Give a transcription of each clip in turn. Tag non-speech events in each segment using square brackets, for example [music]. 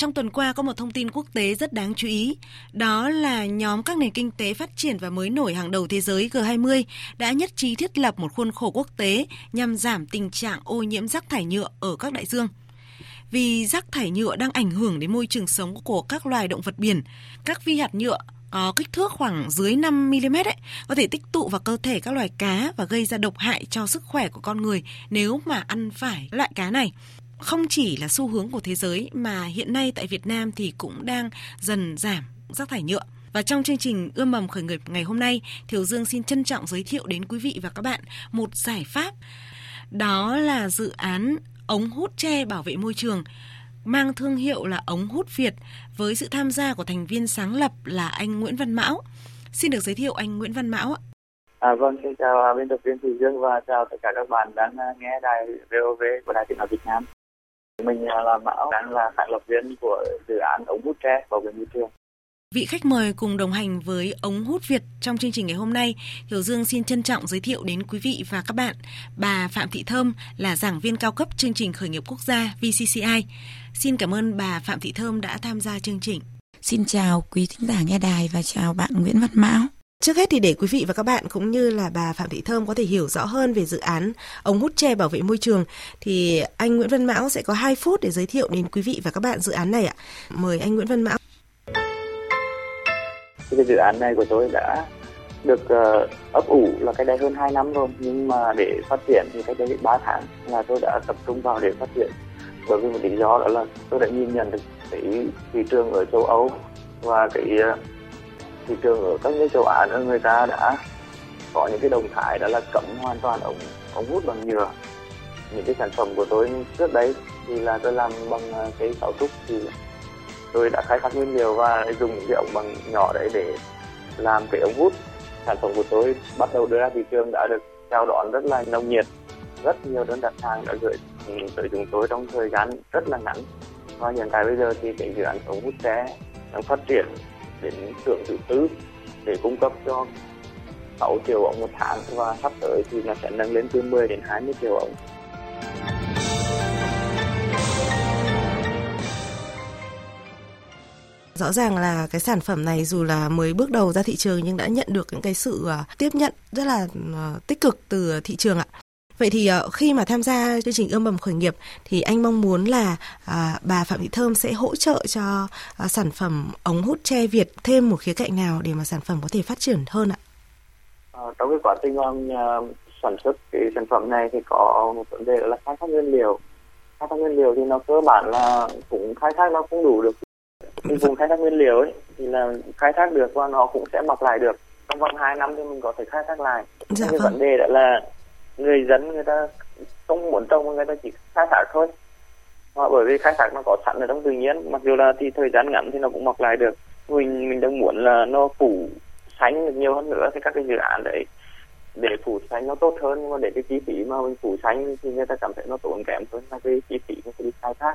trong tuần qua có một thông tin quốc tế rất đáng chú ý. Đó là nhóm các nền kinh tế phát triển và mới nổi hàng đầu thế giới G20 đã nhất trí thiết lập một khuôn khổ quốc tế nhằm giảm tình trạng ô nhiễm rác thải nhựa ở các đại dương. Vì rác thải nhựa đang ảnh hưởng đến môi trường sống của các loài động vật biển, các vi hạt nhựa có kích thước khoảng dưới 5 mm ấy, có thể tích tụ vào cơ thể các loài cá và gây ra độc hại cho sức khỏe của con người nếu mà ăn phải loại cá này không chỉ là xu hướng của thế giới mà hiện nay tại Việt Nam thì cũng đang dần giảm rác thải nhựa. Và trong chương trình Ươm mầm khởi nghiệp ngày hôm nay, Thiều Dương xin trân trọng giới thiệu đến quý vị và các bạn một giải pháp. Đó là dự án ống hút tre bảo vệ môi trường mang thương hiệu là ống hút Việt với sự tham gia của thành viên sáng lập là anh Nguyễn Văn Mão. Xin được giới thiệu anh Nguyễn Văn Mão ạ. À, vâng, xin chào à, biên tập viên Thủy Dương và chào tất cả các bạn đang à, nghe đài VOV của Đài Tiếng nói Việt Nam. Mình là Mão, đang là sáng lập viên của dự án ống hút tre bảo vệ môi trường. Vị khách mời cùng đồng hành với ống hút Việt trong chương trình ngày hôm nay, Hiểu Dương xin trân trọng giới thiệu đến quý vị và các bạn bà Phạm Thị Thơm là giảng viên cao cấp chương trình khởi nghiệp quốc gia VCCI. Xin cảm ơn bà Phạm Thị Thơm đã tham gia chương trình. Xin chào quý thính giả nghe đài và chào bạn Nguyễn Văn Mão. Trước hết thì để quý vị và các bạn cũng như là bà Phạm Thị Thơm có thể hiểu rõ hơn về dự án ống hút tre bảo vệ môi trường thì anh Nguyễn Văn Mão sẽ có 2 phút để giới thiệu đến quý vị và các bạn dự án này ạ. Mời anh Nguyễn Văn Mão. Cái dự án này của tôi đã được uh, ấp ủ là cái đây hơn 2 năm rồi nhưng mà để phát triển thì cái đây 3 tháng là tôi đã tập trung vào để phát triển bởi vì một lý do đó là tôi đã nhìn nhận được cái thị trường ở châu Âu và cái uh, thị trường ở các nước châu Á nữa, người ta đã có những cái động thái đó là cấm hoàn toàn ống ống hút bằng nhựa. Những cái sản phẩm của tôi trước đấy thì là tôi làm bằng à, cái cấu trúc thì tôi đã khai thác nguyên liệu và dùng những cái ống bằng nhỏ đấy để làm cái ống hút. Sản phẩm của tôi bắt đầu đưa ra thị trường đã được chào đón rất là nồng nhiệt. Rất nhiều đơn đặt hàng đã gửi ừ, tới chúng tôi trong thời gian rất là ngắn. Và hiện tại bây giờ thì cái dự án ống hút xe đang phát triển đến xưởng thứ tư để cung cấp cho 6 triệu ống một tháng và sắp tới thì nó sẽ nâng lên từ 10 đến 20 triệu ống. Rõ ràng là cái sản phẩm này dù là mới bước đầu ra thị trường nhưng đã nhận được những cái sự à, tiếp nhận rất là à, tích cực từ thị trường ạ. Vậy thì uh, khi mà tham gia chương trình ươm mầm khởi nghiệp thì anh mong muốn là uh, bà Phạm Thị Thơm sẽ hỗ trợ cho uh, sản phẩm ống hút tre Việt thêm một khía cạnh nào để mà sản phẩm có thể phát triển hơn ạ? À, trong cái quá trình uh, sản xuất cái sản phẩm này thì có một vấn đề là khai thác nguyên liệu. Khai thác nguyên liệu thì nó cơ bản là cũng khai thác nó không đủ được. Cái vùng khai thác nguyên liệu ấy thì là khai thác được và nó cũng sẽ mọc lại được. Trong vòng 2 năm thì mình có thể khai thác lại. Dạ cái vâng. vấn đề đó là người dân, người ta không muốn trồng mà người ta chỉ khai thác thôi. Mà bởi vì khai thác nó có sẵn ở trong tự nhiên, mặc dù là thì thời gian ngắn thì nó cũng mọc lại được. Mình mình đang muốn là nó phủ xanh được nhiều hơn nữa, thì các cái dự án đấy, để phủ xanh nó tốt hơn, nhưng mà để cái chi phí mà mình phủ xanh thì người ta cảm thấy nó tốn kém hơn là cái chi phí mình phải đi khai thác.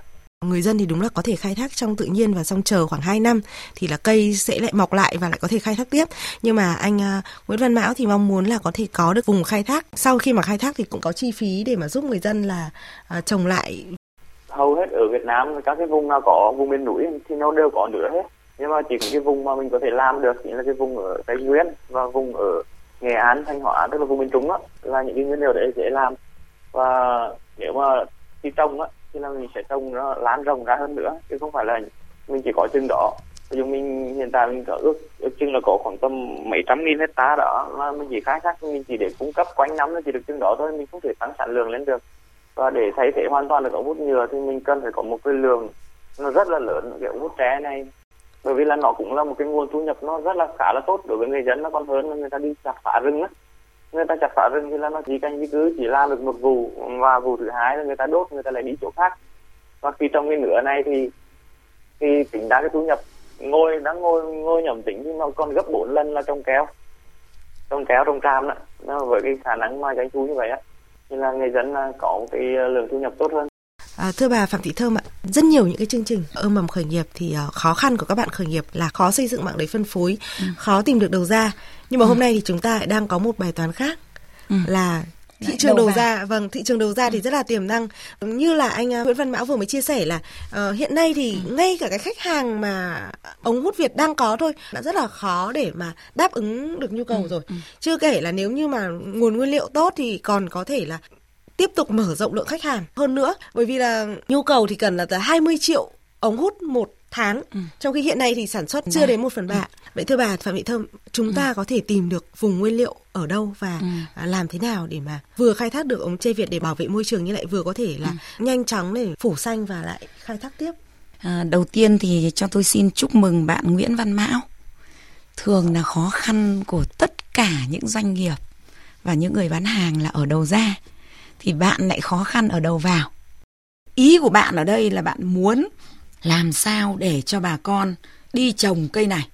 Người dân thì đúng là có thể khai thác trong tự nhiên và xong chờ khoảng 2 năm thì là cây sẽ lại mọc lại và lại có thể khai thác tiếp. Nhưng mà anh à, Nguyễn Văn Mão thì mong muốn là có thể có được vùng khai thác. Sau khi mà khai thác thì cũng có chi phí để mà giúp người dân là à, trồng lại. Hầu hết ở Việt Nam các cái vùng nào có vùng miền núi thì nó đều có nữa hết. Nhưng mà chỉ cái vùng mà mình có thể làm được chính là cái vùng ở Tây Nguyên và vùng ở Nghệ An, Thanh Hóa tức là vùng miền Trung đó là những cái nguyên liệu đấy dễ làm. Và nếu mà khi trồng á thì là mình sẽ trồng nó, lan rộng ra hơn nữa, chứ không phải là mình chỉ có chừng đó. Ví dụ mình hiện tại mình có ước ước chừng là có khoảng tầm mấy trăm nghìn hecta đó, mà mình chỉ khai thác, mình chỉ để cung cấp quanh năm nó chỉ được chừng đó thôi, mình không thể tăng sản lượng lên được. Và để thay thế hoàn toàn được ống hút nhựa thì mình cần phải có một cái lượng nó rất là lớn, cái ống hút tre này. Bởi vì là nó cũng là một cái nguồn thu nhập nó rất là khá là tốt đối với người dân, nó còn hơn là người ta đi chặt phá rừng á người ta chặt phá rừng thì là nó chỉ canh di cư chỉ làm được một vụ và vụ thứ hai là người ta đốt người ta lại đi chỗ khác. Và khi trong cái nửa này thì thì tính ra cái thu nhập ngôi đang ngôi ngôi nhầm tính nhưng mà còn gấp 4 lần là trồng keo. Trồng keo trồng cam đó. Nó với cái khả năng mà doanh thu như vậy á. Nên là người dân có một cái lượng thu nhập tốt hơn. À, thưa bà Phạm Thị Thơm ạ, rất nhiều những cái chương trình ươm mầm khởi nghiệp thì uh, khó khăn của các bạn khởi nghiệp là khó xây dựng mạng lưới phân phối, ừ. khó tìm được đầu ra. Nhưng mà ừ. hôm nay thì chúng ta lại đang có một bài toán khác ừ. là thị trường đầu, đầu ra vâng thị trường đầu ra thì rất là tiềm năng như là anh uh, Nguyễn Văn Mão vừa mới chia sẻ là uh, hiện nay thì ừ. ngay cả cái khách hàng mà ống hút Việt đang có thôi đã rất là khó để mà đáp ứng được nhu cầu ừ. rồi ừ. chưa kể là nếu như mà nguồn nguyên liệu tốt thì còn có thể là tiếp tục mở rộng lượng khách hàng hơn nữa bởi vì là nhu cầu thì cần là tới 20 triệu ống hút một tháng ừ. trong khi hiện nay thì sản xuất chưa dạ. đến một phần ba ừ. vậy thưa bà phạm thị thơm chúng ừ. ta có thể tìm được vùng nguyên liệu ở đâu và ừ. À, làm thế nào để mà vừa khai thác được ống tre việt để bảo vệ môi trường như lại vừa có thể là ừ. nhanh chóng để phủ xanh và lại khai thác tiếp à, đầu tiên thì cho tôi xin chúc mừng bạn Nguyễn Văn Mão thường là khó khăn của tất cả những doanh nghiệp và những người bán hàng là ở đầu ra thì bạn lại khó khăn ở đầu vào ý của bạn ở đây là bạn muốn làm sao để cho bà con đi trồng cây này?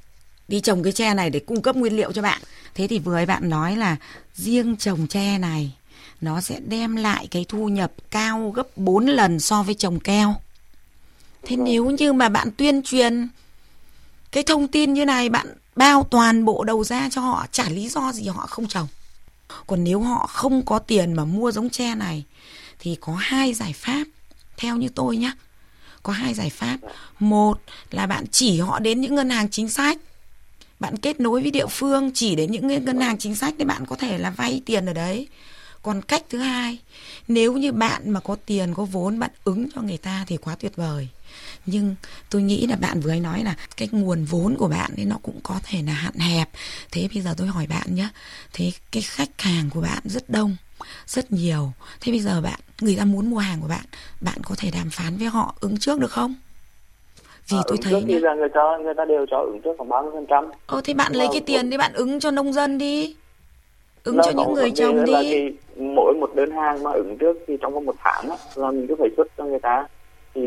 Đi trồng cái tre này để cung cấp nguyên liệu cho bạn. Thế thì vừa ấy bạn nói là riêng trồng tre này nó sẽ đem lại cái thu nhập cao gấp 4 lần so với trồng keo. Thế nếu như mà bạn tuyên truyền cái thông tin như này bạn bao toàn bộ đầu ra cho họ chả lý do gì họ không trồng. Còn nếu họ không có tiền mà mua giống tre này thì có hai giải pháp theo như tôi nhé có hai giải pháp. Một là bạn chỉ họ đến những ngân hàng chính sách. Bạn kết nối với địa phương, chỉ đến những ngân hàng chính sách để bạn có thể là vay tiền ở đấy. Còn cách thứ hai, nếu như bạn mà có tiền, có vốn, bạn ứng cho người ta thì quá tuyệt vời. Nhưng tôi nghĩ là bạn vừa nói là cái nguồn vốn của bạn ấy nó cũng có thể là hạn hẹp. Thế bây giờ tôi hỏi bạn nhé thế cái khách hàng của bạn rất đông rất nhiều. Thế bây giờ bạn người ta muốn mua hàng của bạn bạn có thể đàm phán với họ ứng trước được không? Vì à, tôi thấy trước thì là người ta người ta đều cho ứng trước khoảng bao nhiêu phần trăm. Ờ thế bạn lấy cái tiền để bạn ứng cho nông dân đi. Ứng cho những người trồng đi. thì mỗi một đơn hàng mà ứng trước thì trong vòng một tháng á, là mình cứ phải xuất cho người ta. Thì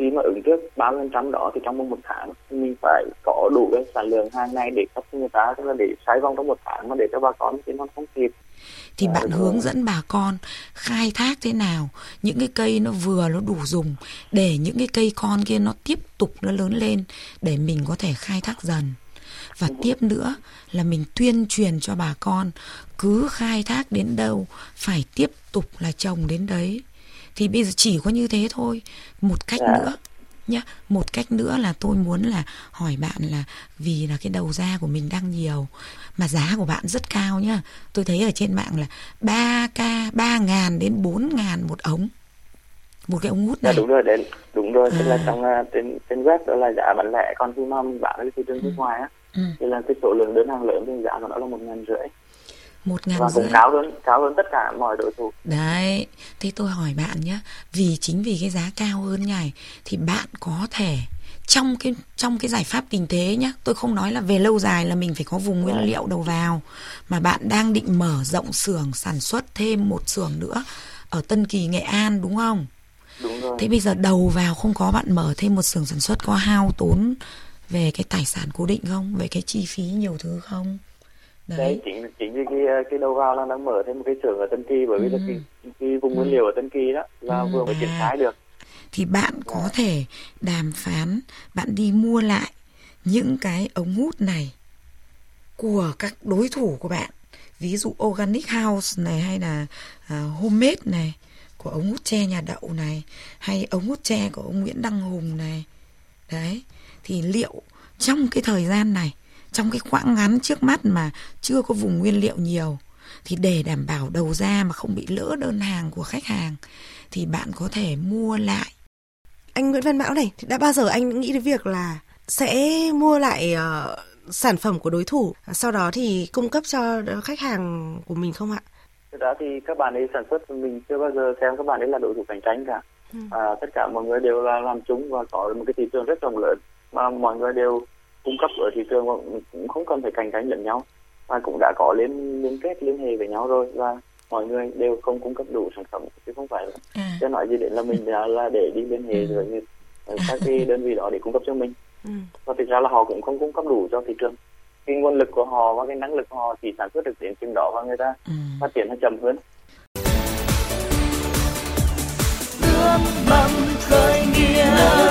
khi mà ứng trước ba phần trăm đó thì trong vòng một tháng mình phải có đủ cái sản lượng hàng này để cấp cho người ta tức là để xoay vòng trong một tháng mà để cho bà con thì nó không kịp thì à, bạn hướng dẫn bà con khai thác thế nào những cái cây nó vừa nó đủ dùng để những cái cây con kia nó tiếp tục nó lớn lên để mình có thể khai thác dần và tiếp nữa là mình tuyên truyền cho bà con cứ khai thác đến đâu phải tiếp tục là trồng đến đấy thì bây giờ chỉ có như thế thôi một cách. Dạ. nữa nhá một cách nữa là tôi muốn là hỏi bạn là vì là cái đầu ra của mình đang nhiều mà giá của bạn rất cao nhá tôi thấy ở trên mạng là 3 k 3 ngàn đến 4 ngàn một ống một cái ống hút dạ, này đúng rồi đến đúng rồi à. tức là à. trong uh, trên trên web đó là giá bán lẻ còn khi mà mình bán ở thị trường nước ừ. ngoài á ừ. thì là cái số lượng đơn hàng lớn thì giá của nó là một ngàn rưỡi một ngàn và cũng cao hơn cao hơn tất cả mọi đối thủ. Đấy thế tôi hỏi bạn nhé vì chính vì cái giá cao hơn nhảy thì bạn có thể trong cái trong cái giải pháp tình thế nhé tôi không nói là về lâu dài là mình phải có vùng nguyên liệu đầu vào mà bạn đang định mở rộng xưởng sản xuất thêm một xưởng nữa ở Tân Kỳ Nghệ An đúng không? Đúng rồi. thế bây giờ đầu vào không có bạn mở thêm một xưởng sản xuất có hao tốn về cái tài sản cố định không? Về cái chi phí nhiều thứ không đấy, đấy chính chính vì cái cái đầu vào là đang mở thêm một cái xưởng ở Tân Kỳ bởi vì là ừ. cái, cái vùng nguyên ừ. liệu ở Tân Kỳ đó là ừ. vừa mới triển khai được thì bạn có thể đàm phán bạn đi mua lại những cái ống hút này của các đối thủ của bạn ví dụ organic house này hay là uh, homemade này của ống hút tre nhà đậu này hay ống hút tre của ông Nguyễn Đăng Hùng này đấy thì liệu trong cái thời gian này trong cái quãng ngắn trước mắt mà chưa có vùng nguyên liệu nhiều thì để đảm bảo đầu ra mà không bị lỡ đơn hàng của khách hàng thì bạn có thể mua lại anh Nguyễn Văn Mão này đã bao giờ anh nghĩ đến việc là sẽ mua lại uh, sản phẩm của đối thủ sau đó thì cung cấp cho khách hàng của mình không ạ? Thực ra thì các bạn ấy sản xuất mình chưa bao giờ xem các bạn ấy là đối thủ cạnh tranh cả. Ừ. À, tất cả mọi người đều là làm chúng và có một cái thị trường rất rộng lớn mà mọi người đều cung cấp ở thị trường cũng không cần phải cạnh tranh lẫn nhau và cũng đã có liên liên kết liên hệ với nhau rồi và mọi người đều không cung cấp đủ sản phẩm chứ không phải là à. nói gì đến là mình là, là để đi liên hệ ừ. rồi các cái đơn vị đó để cung cấp cho mình ừ. và thực ra là họ cũng không cung cấp đủ cho thị trường cái nguồn lực của họ và cái năng lực của họ chỉ sản xuất được đến chừng đó và người ta ừ. phát triển nó chậm hơn ước mong khởi nghĩa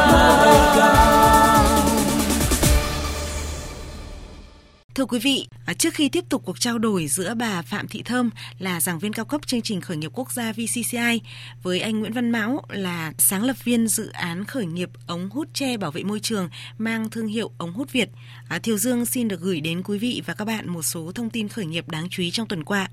Thưa quý vị, à, trước khi tiếp tục cuộc trao đổi giữa bà Phạm Thị Thơm là giảng viên cao cấp chương trình khởi nghiệp quốc gia VCCI với anh Nguyễn Văn Mão là sáng lập viên dự án khởi nghiệp ống hút tre bảo vệ môi trường mang thương hiệu ống hút Việt, à, Thiều Dương xin được gửi đến quý vị và các bạn một số thông tin khởi nghiệp đáng chú ý trong tuần qua.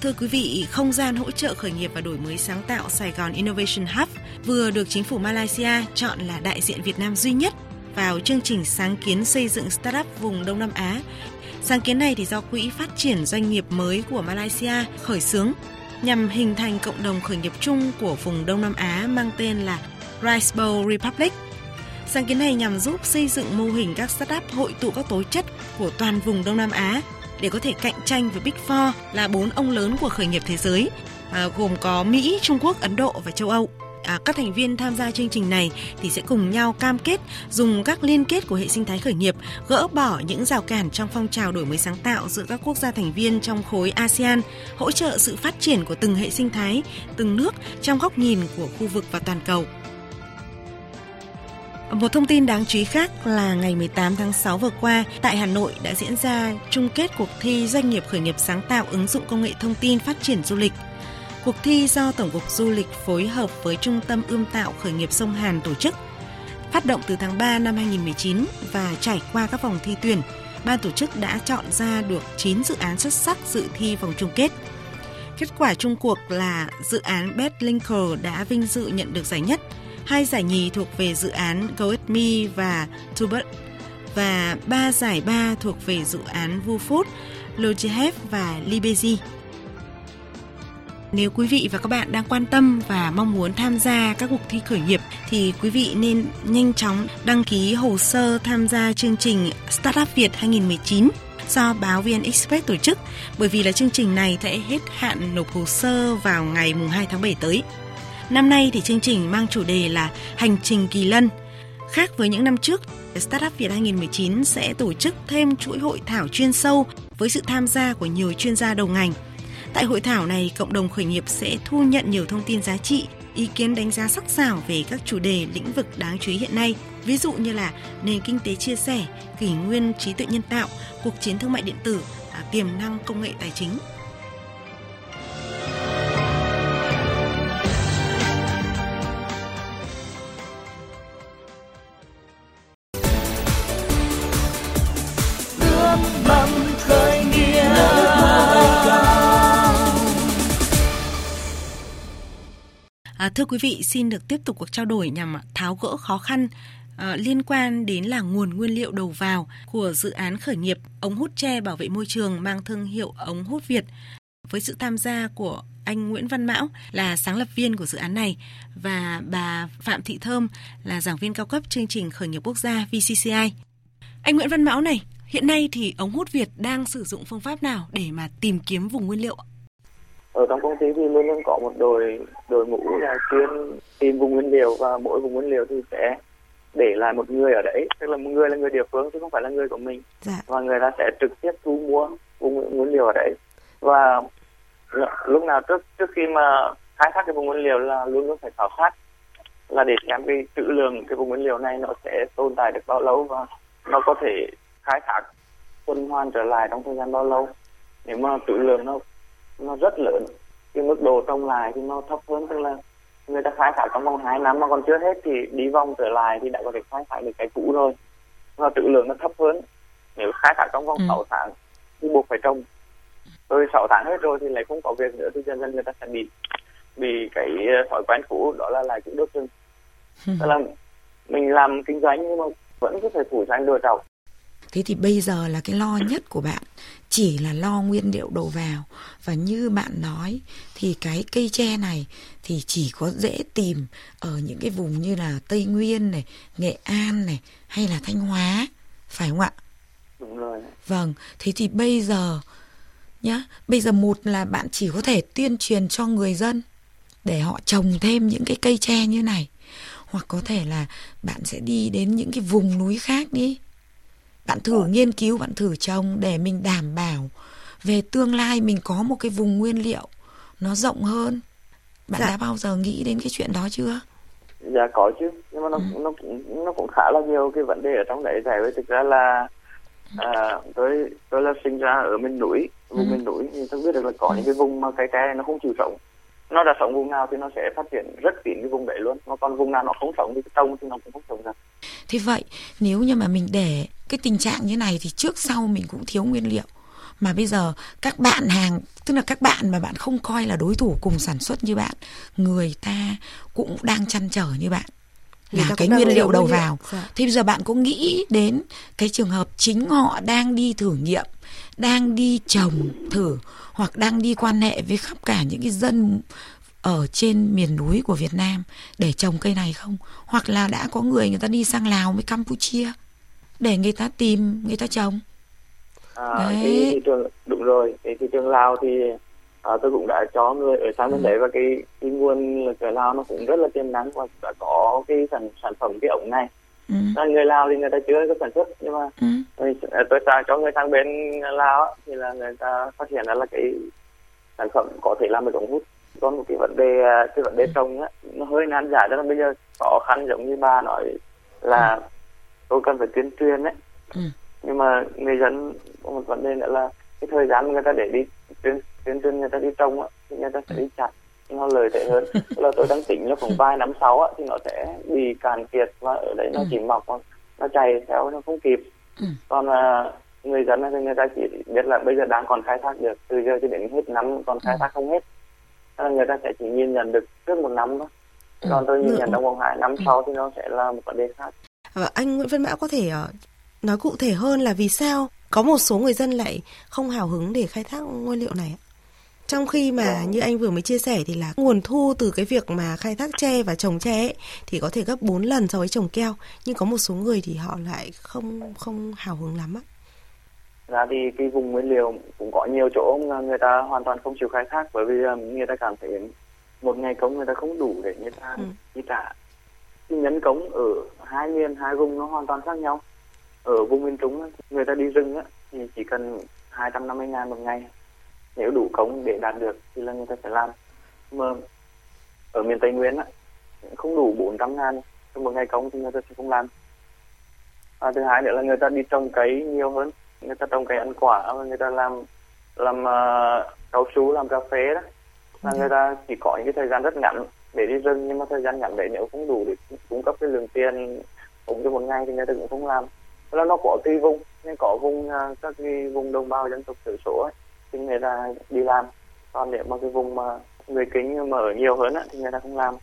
Thưa quý vị, không gian hỗ trợ khởi nghiệp và đổi mới sáng tạo Sài Gòn Innovation Hub vừa được chính phủ Malaysia chọn là đại diện Việt Nam duy nhất vào chương trình sáng kiến xây dựng startup vùng Đông Nam Á. Sáng kiến này thì do Quỹ Phát triển Doanh nghiệp mới của Malaysia khởi xướng nhằm hình thành cộng đồng khởi nghiệp chung của vùng Đông Nam Á mang tên là Rice Bowl Republic. Sáng kiến này nhằm giúp xây dựng mô hình các startup hội tụ các tố chất của toàn vùng Đông Nam Á để có thể cạnh tranh với Big Four là bốn ông lớn của khởi nghiệp thế giới, à, gồm có Mỹ, Trung Quốc, Ấn Độ và châu Âu à, các thành viên tham gia chương trình này thì sẽ cùng nhau cam kết dùng các liên kết của hệ sinh thái khởi nghiệp gỡ bỏ những rào cản trong phong trào đổi mới sáng tạo giữa các quốc gia thành viên trong khối ASEAN, hỗ trợ sự phát triển của từng hệ sinh thái, từng nước trong góc nhìn của khu vực và toàn cầu. Một thông tin đáng chú ý khác là ngày 18 tháng 6 vừa qua, tại Hà Nội đã diễn ra chung kết cuộc thi doanh nghiệp khởi nghiệp sáng tạo ứng dụng công nghệ thông tin phát triển du lịch Cuộc thi do Tổng cục Du lịch phối hợp với Trung tâm ươm tạo khởi nghiệp sông Hàn tổ chức. Phát động từ tháng 3 năm 2019 và trải qua các vòng thi tuyển, ban tổ chức đã chọn ra được 9 dự án xuất sắc dự thi vòng chung kết. Kết quả chung cuộc là dự án Best Linker đã vinh dự nhận được giải nhất, hai giải nhì thuộc về dự án GoEatMe và Tubert và ba giải ba thuộc về dự án VuFood, Logihef và Libezi. Nếu quý vị và các bạn đang quan tâm và mong muốn tham gia các cuộc thi khởi nghiệp thì quý vị nên nhanh chóng đăng ký hồ sơ tham gia chương trình Startup Việt 2019 do báo VN Express tổ chức bởi vì là chương trình này sẽ hết hạn nộp hồ sơ vào ngày mùng 2 tháng 7 tới. Năm nay thì chương trình mang chủ đề là Hành trình kỳ lân. Khác với những năm trước, Startup Việt 2019 sẽ tổ chức thêm chuỗi hội thảo chuyên sâu với sự tham gia của nhiều chuyên gia đầu ngành Tại hội thảo này, cộng đồng khởi nghiệp sẽ thu nhận nhiều thông tin giá trị, ý kiến đánh giá sắc sảo về các chủ đề lĩnh vực đáng chú ý hiện nay, ví dụ như là nền kinh tế chia sẻ, kỷ nguyên trí tuệ nhân tạo, cuộc chiến thương mại điện tử, à, tiềm năng công nghệ tài chính. À, thưa quý vị, xin được tiếp tục cuộc trao đổi nhằm à, tháo gỡ khó khăn à, liên quan đến là nguồn nguyên liệu đầu vào của dự án khởi nghiệp ống hút tre bảo vệ môi trường mang thương hiệu ống hút Việt với sự tham gia của anh Nguyễn Văn Mão là sáng lập viên của dự án này và bà Phạm Thị Thơm là giảng viên cao cấp chương trình khởi nghiệp quốc gia VCCI. Anh Nguyễn Văn Mão này, hiện nay thì ống hút Việt đang sử dụng phương pháp nào để mà tìm kiếm vùng nguyên liệu ở trong công ty thì luôn luôn có một đội đội ngũ là chuyên tìm vùng nguyên liệu và mỗi vùng nguyên liệu thì sẽ để lại một người ở đấy. Tức là một người là người địa phương chứ không phải là người của mình. Dạ. và người ta sẽ trực tiếp thu mua vùng nguyên liệu ở đấy. Và lúc nào trước trước khi mà khai thác cái vùng nguyên liệu là luôn luôn phải khảo sát là để xem cái trữ lượng cái vùng nguyên liệu này nó sẽ tồn tại được bao lâu và nó có thể khai thác tuần hoàn trở lại trong thời gian bao lâu. Nếu mà trữ lượng nó nó rất lớn. Cái mức độ trồng lại thì nó thấp hơn tức là người ta khai thác trong vòng 2 năm mà còn chưa hết thì đi vòng trở lại thì đã có thể khai thác được cái cũ rồi. Và trữ lượng nó thấp hơn. Nếu khai thác trong vòng ừ. 6 tháng thì buộc phải trồng. Rồi 6 tháng hết rồi thì lại không có việc nữa thì dần dần người ta sẽ bị bị cái ờ, thói quen cũ đó là lại cứ đốt rừng. Ừ. tức là mình làm kinh doanh nhưng mà vẫn có thể phủ xanh lừa trọc Thế thì bây giờ là cái lo nhất của bạn chỉ là lo nguyên liệu đầu vào và như bạn nói thì cái cây tre này thì chỉ có dễ tìm ở những cái vùng như là Tây Nguyên này, Nghệ An này hay là Thanh Hóa, phải không ạ? Đúng rồi. Vâng, thế thì bây giờ nhá, bây giờ một là bạn chỉ có thể tuyên truyền cho người dân để họ trồng thêm những cái cây tre như này hoặc có thể là bạn sẽ đi đến những cái vùng núi khác đi bạn thử nghiên cứu bạn thử trồng để mình đảm bảo về tương lai mình có một cái vùng nguyên liệu nó rộng hơn. Bạn Dạ. đã bao giờ nghĩ đến cái chuyện đó chưa? Dạ có chứ. Nhưng mà nó nó cũng nó cũng khá là nhiều cái vấn đề ở trong đấy. Tại vì thực ra là à, tôi tôi là sinh ra ở miền núi. Vùng miền núi thì tôi biết được là có những cái vùng mà cây tre này nó không chịu sống. Nó đã sống vùng nào thì nó sẽ phát triển rất kín cái vùng đấy luôn. Mà còn vùng nào nó không sống thì cái trồng thì nó cũng không sống được Thế vậy nếu như mà mình để cái tình trạng như này thì trước sau mình cũng thiếu nguyên liệu. Mà bây giờ các bạn hàng, tức là các bạn mà bạn không coi là đối thủ cùng sản xuất như bạn, người ta cũng đang chăn trở như bạn. Là cái cũng nguyên liệu đầu liệu. vào. Dạ. Thì bây giờ bạn có nghĩ đến cái trường hợp chính họ đang đi thử nghiệm, đang đi trồng thử hoặc đang đi quan hệ với khắp cả những cái dân ở trên miền núi của Việt Nam để trồng cây này không? Hoặc là đã có người người ta đi sang Lào với Campuchia để người ta tìm, người ta trồng. À, Đấy. cái thị trường đúng rồi cái thị trường Lào thì à, tôi cũng đã cho người ở sang bên đấy và cái cái nguồn lực ở Lào nó cũng rất là tiềm năng và đã có cái sản sản phẩm cái ống này Ừ. là người Lào thì người ta chưa có sản xuất nhưng mà Ừ. tôi, tôi sang cho người sang bên Lào thì là người ta phát hiện ra là cái sản phẩm có thể làm được ống hút còn một cái vấn đề à, cái vấn đề trồng á nó hơi nan giải cho nên bây giờ khó khăn giống như bà nói là tôi cần phải tuyên truyền đấy Ừ. nhưng mà người dân có một vấn đề nữa là cái thời gian người ta để đi tuyên tuyên truyền người ta đi trồng á thì người ta sẽ đi chặt nó lời tệ hơn. [laughs] Là tôi đang tính là khoảng vài năm sau á thì nó sẽ bị cạn kiệt và ở đấy nó chỉ mọc nó chạy theo nó không kịp. Ừ. còn à, người dân thì người ta chỉ biết là bây giờ đang còn khai thác được từ giờ cho đến hết năm còn khai thác không hết. Nên là người ta sẽ chỉ nhìn nhận được trước một năm thôi. Còn tôi nhìn nhận trong vòng hai năm sau thì nó sẽ là một vấn đề khác anh Nguyễn Văn Mão có thể ờ, nói cụ thể hơn là vì sao có một số người dân lại không hào hứng để khai thác nguyên liệu này? Trong khi mà như anh vừa mới chia sẻ thì là nguồn thu từ cái việc mà khai thác tre và trồng tre ấy, thì có thể gấp 4 lần so với trồng keo, nhưng có một số người thì họ lại không không hào hứng lắm á. ra thì cái vùng nguyên liệu cũng có nhiều chỗ người ta hoàn toàn không chịu khai thác bởi vì um, người ta cảm thấy một ngày công người ta không đủ để người ta Ừ. chi trả cái nhân công ở hai miền hai vùng nó hoàn toàn khác nhau. Ở vùng miền trung người ta đi rừng á, thì chỉ cần 250 ngàn một ngày. Nếu đủ công để đạt được thì là người ta sẽ làm. Mà ở miền Tây Nguyên á, không đủ 400 ngàn trong một ngày công thì người ta sẽ không làm. À, thứ hai nữa là người ta đi trồng cây nhiều hơn. Người ta trồng cây ăn quả và người ta làm làm uh, cao su làm cà phê đó. Là người ta chỉ có những cái thời gian rất ngắn để đi rừng nhưng mà thời gian ngắn đấy nếu không đủ để cung cấp cái lượng tiền cũng cho một ngày thì người ta cũng không làm. Là nó có tùy vùng nên có vùng à, các cái vùng đồng bào dân tộc thiểu số ấy, thì người ta đi làm. Còn nếu mà cái vùng mà người kính mà ở nhiều hơn ấy, thì người ta không làm.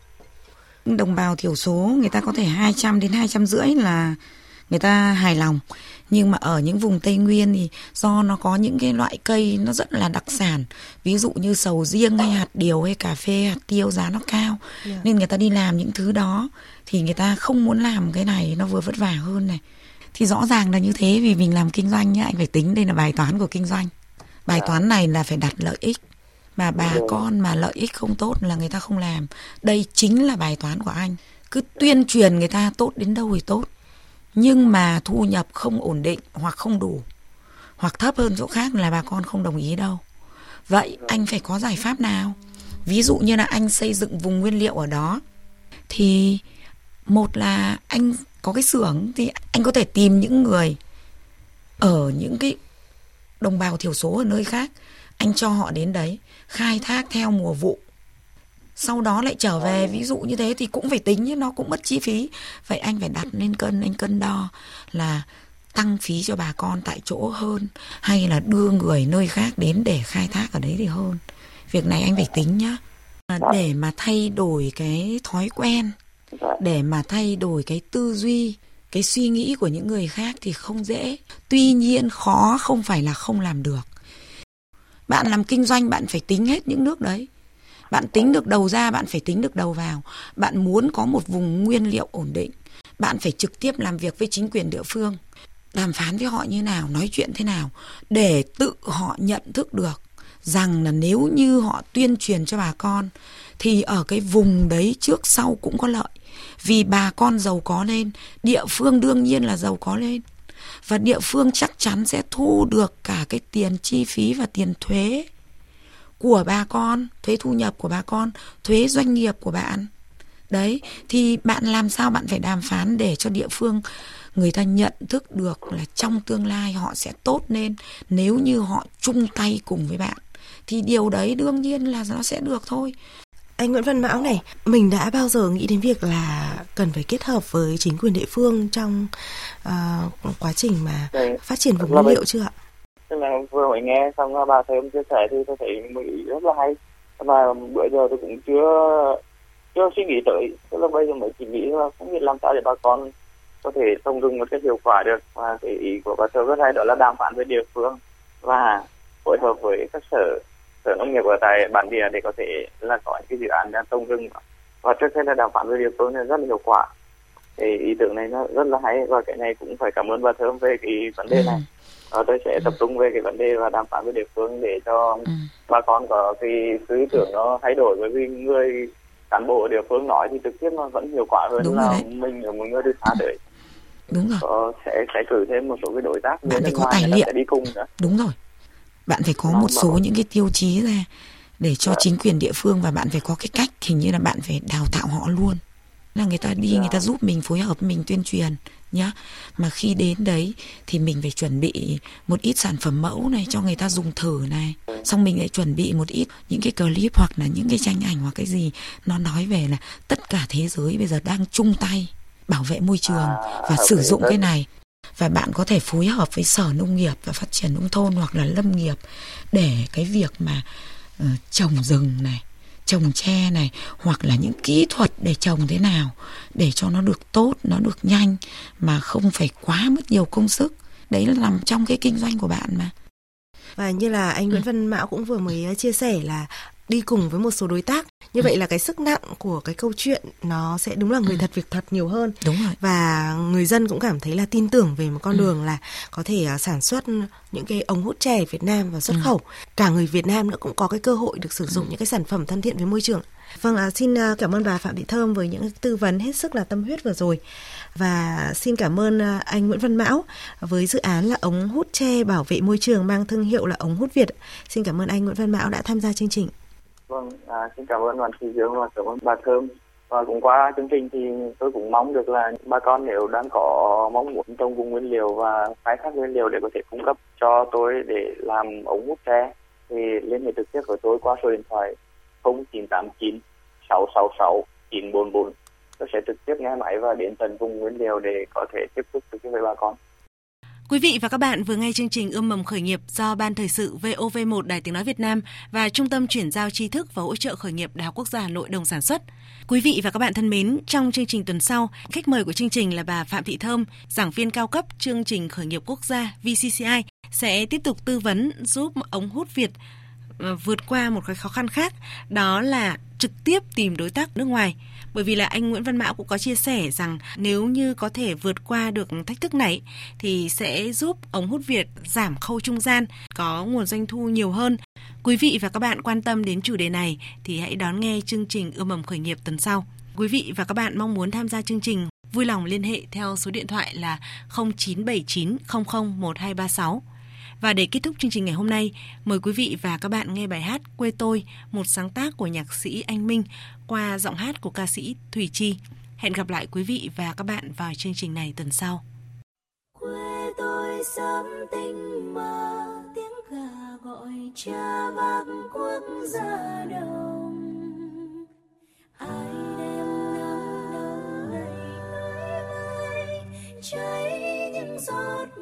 Đồng bào thiểu số người ta có thể 200 đến 250 là người ta hài lòng. Nhưng mà ở những vùng Tây Nguyên thì do nó có những cái loại cây nó rất là đặc sản, ví dụ như sầu riêng hay hạt điều hay cà phê, hạt tiêu giá nó cao. Dạ. Nên người ta đi làm những thứ đó thì người ta không muốn làm cái này nó vừa vất vả hơn này. Thì rõ ràng là như thế vì mình làm kinh doanh nhá, anh phải tính đây là bài toán của kinh doanh. Bài toán này là phải đặt lợi ích. Mà bà Đúng. con mà lợi ích không tốt là người ta không làm. Đây chính là bài toán của anh. Cứ tuyên truyền người ta tốt đến đâu thì tốt. Nhưng mà thu nhập không ổn định hoặc không đủ, hoặc thấp hơn chỗ khác là bà con không đồng ý đâu. Vậy anh phải có giải pháp nào? Ví dụ như là anh xây dựng vùng nguyên liệu ở đó, thì một là anh có cái xưởng thì anh có thể tìm những người ở những cái đồng bào thiểu số ở nơi khác anh cho họ đến đấy, khai thác theo mùa vụ sau đó lại trở về ví dụ như thế thì cũng phải tính chứ nó cũng mất chi phí. Vậy anh phải đặt lên cân anh cân đo là tăng phí cho bà con tại chỗ hơn hay là đưa người nơi khác đến để khai thác ở đấy thì hơn. Việc này anh phải tính nhá. À, để mà thay đổi cái thói quen Dạ. để mà thay đổi cái tư duy cái suy nghĩ của những người khác thì không dễ. Tuy nhiên khó không phải là không làm được. Bạn làm kinh doanh bạn phải tính hết những nước đấy bạn tính được đầu ra, bạn phải tính được đầu vào. Bạn muốn có một vùng nguyên liệu ổn định, bạn phải trực tiếp làm việc với chính quyền địa phương, đàm phán với họ như nào, nói chuyện thế nào để tự họ nhận thức được rằng là nếu như họ tuyên truyền cho bà con thì ở cái vùng đấy trước sau cũng có lợi. Vì bà con giàu có lên, địa phương đương nhiên là giàu có lên. Và địa phương chắc chắn sẽ thu được cả cái tiền chi phí và tiền thuế của bà con thuế thu nhập của bà con thuế doanh nghiệp của bạn. Đấy thì bạn làm sao bạn phải đàm phán để cho địa phương người ta nhận thức được là trong tương lai họ sẽ tốt lên nếu như họ chung tay cùng với bạn. Thì điều đấy đương nhiên là nó sẽ được thôi. Anh Nguyễn Văn Mão này, mình đã bao giờ nghĩ đến việc là cần phải kết hợp với chính quyền địa phương trong uh, quá trình mà Đấy, phát triển vùng nguyên liệu chưa ạ? Tức là vừa mới nghe xong à, bà thầy ông chia sẻ thì tôi thấy mình rất là hay. Và bữa giờ tôi cũng chưa chưa suy nghĩ tới. Tức là bây giờ mới chỉ nghĩ là không biết làm sao để bà con có thể trồng rừng một cách hiệu quả được. Và cái ý của bà tôi rất hay, đó là đàm phán với địa phương và phối hợp với các sở sở nông nghiệp ở tại bản địa để có thể là có những cái dự án đang trồng rừng. Và trước hết là đàm phán với địa phương này rất là hiệu quả. Thì ý tưởng này nó rất là hay và cái này cũng phải cảm ơn bà thơm về cái vấn đề này. Ừ ừ. tôi sẽ tập trung về cái vấn đề và đàm phán với địa phương để cho ừ. bà con có cái ý tưởng nó thay đổi bởi vì người cán bộ ở địa phương nói thì trực tiếp nó vẫn hiệu quả hơn Đúng là mình ở một người đi xa đấy Đúng rồi. Có, sẽ sẽ cử thêm một số cái đối tác bạn phải có tài liệu đi cùng nữa. Đúng rồi bạn phải có một số những cái tiêu chí ra để cho chính quyền địa phương và bạn phải có cái cách hình như là bạn phải đào tạo họ luôn là người ta đi người ta giúp mình phối hợp mình tuyên truyền nhá. Mà khi đến đấy thì mình phải chuẩn bị một ít sản phẩm mẫu này cho người ta dùng thử này. Xong mình lại chuẩn bị một ít những cái clip hoặc là những cái tranh ảnh hoặc cái gì. Nó nói về là tất cả thế giới bây giờ đang chung tay bảo vệ môi trường và sử dụng cái này. Và bạn có thể phối hợp với sở nông nghiệp và phát triển nông thôn hoặc là lâm nghiệp để cái việc mà uh, trồng rừng này trồng tre này hoặc là những kỹ thuật để trồng thế nào để cho nó được tốt nó được nhanh mà không phải quá mất nhiều công sức đấy là nằm trong cái kinh doanh của bạn mà và như là anh Nguyễn ừ. Văn Mão cũng vừa mới chia sẻ là đi cùng với một số đối tác như ừ. vậy là cái sức nặng của cái câu chuyện nó sẽ đúng là người ừ. thật việc thật nhiều hơn đúng rồi và người dân cũng cảm thấy là tin tưởng về một con ừ. đường là có thể uh, sản xuất những cái ống hút chè Việt Nam và xuất ừ. khẩu cả người Việt Nam nữa cũng có cái cơ hội được sử dụng ừ. những cái sản phẩm thân thiện với môi trường vâng à, xin uh, cảm ơn bà Phạm Thị Thơm với những tư vấn hết sức là tâm huyết vừa rồi và xin cảm ơn uh, anh Nguyễn Văn Mão với dự án là ống hút tre bảo vệ môi trường mang thương hiệu là ống hút Việt xin cảm ơn anh Nguyễn Văn Mão đã tham gia chương trình Vâng, à, xin cảm ơn đoàn thị dương và cảm ơn bà Thơm. Và cũng qua chương trình thì tôi cũng mong được là bà con nếu đang có mong muốn trong vùng nguyên liệu và khai thác nguyên liệu để có thể cung cấp cho tôi để làm ống hút tre thì liên hệ trực tiếp với tôi qua số điện thoại 0989 666 944. Tôi sẽ trực tiếp nghe máy và đến tận vùng nguyên liệu để có thể tiếp xúc với bà con. Quý vị và các bạn vừa nghe chương trình Ươm mầm khởi nghiệp do Ban Thời sự VOV1 Đài Tiếng Nói Việt Nam và Trung tâm Chuyển giao tri thức và hỗ trợ khởi nghiệp Đại học Quốc gia Hà Nội đồng sản xuất. Quý vị và các bạn thân mến, trong chương trình tuần sau, khách mời của chương trình là bà Phạm Thị Thơm, giảng viên cao cấp chương trình khởi nghiệp quốc gia VCCI sẽ tiếp tục tư vấn giúp ống hút Việt ờ, vượt qua một cái khó khăn khác, đó là trực tiếp tìm đối tác nước ngoài bởi vì là anh Nguyễn Văn Mão cũng có chia sẻ rằng nếu như có thể vượt qua được thách thức này thì sẽ giúp ống hút Việt giảm khâu trung gian, có nguồn doanh thu nhiều hơn. Quý vị và các bạn quan tâm đến chủ đề này thì hãy đón nghe chương trình Ươm mầm khởi nghiệp tuần sau. Quý vị và các bạn mong muốn tham gia chương trình vui lòng liên hệ theo số điện thoại là 0979 00 1236 và để kết thúc chương trình ngày hôm nay, mời quý vị và các bạn nghe bài hát Quê tôi, một sáng tác của nhạc sĩ Anh Minh qua giọng hát của ca sĩ Thùy Chi. Hẹn gặp lại quý vị và các bạn vào chương trình này tuần sau. Quê tôi sớm tinh mơ, tiếng gà gọi cha bác quốc gia đồng ai đem nắng đông ngày ngày cháy những giọt mồ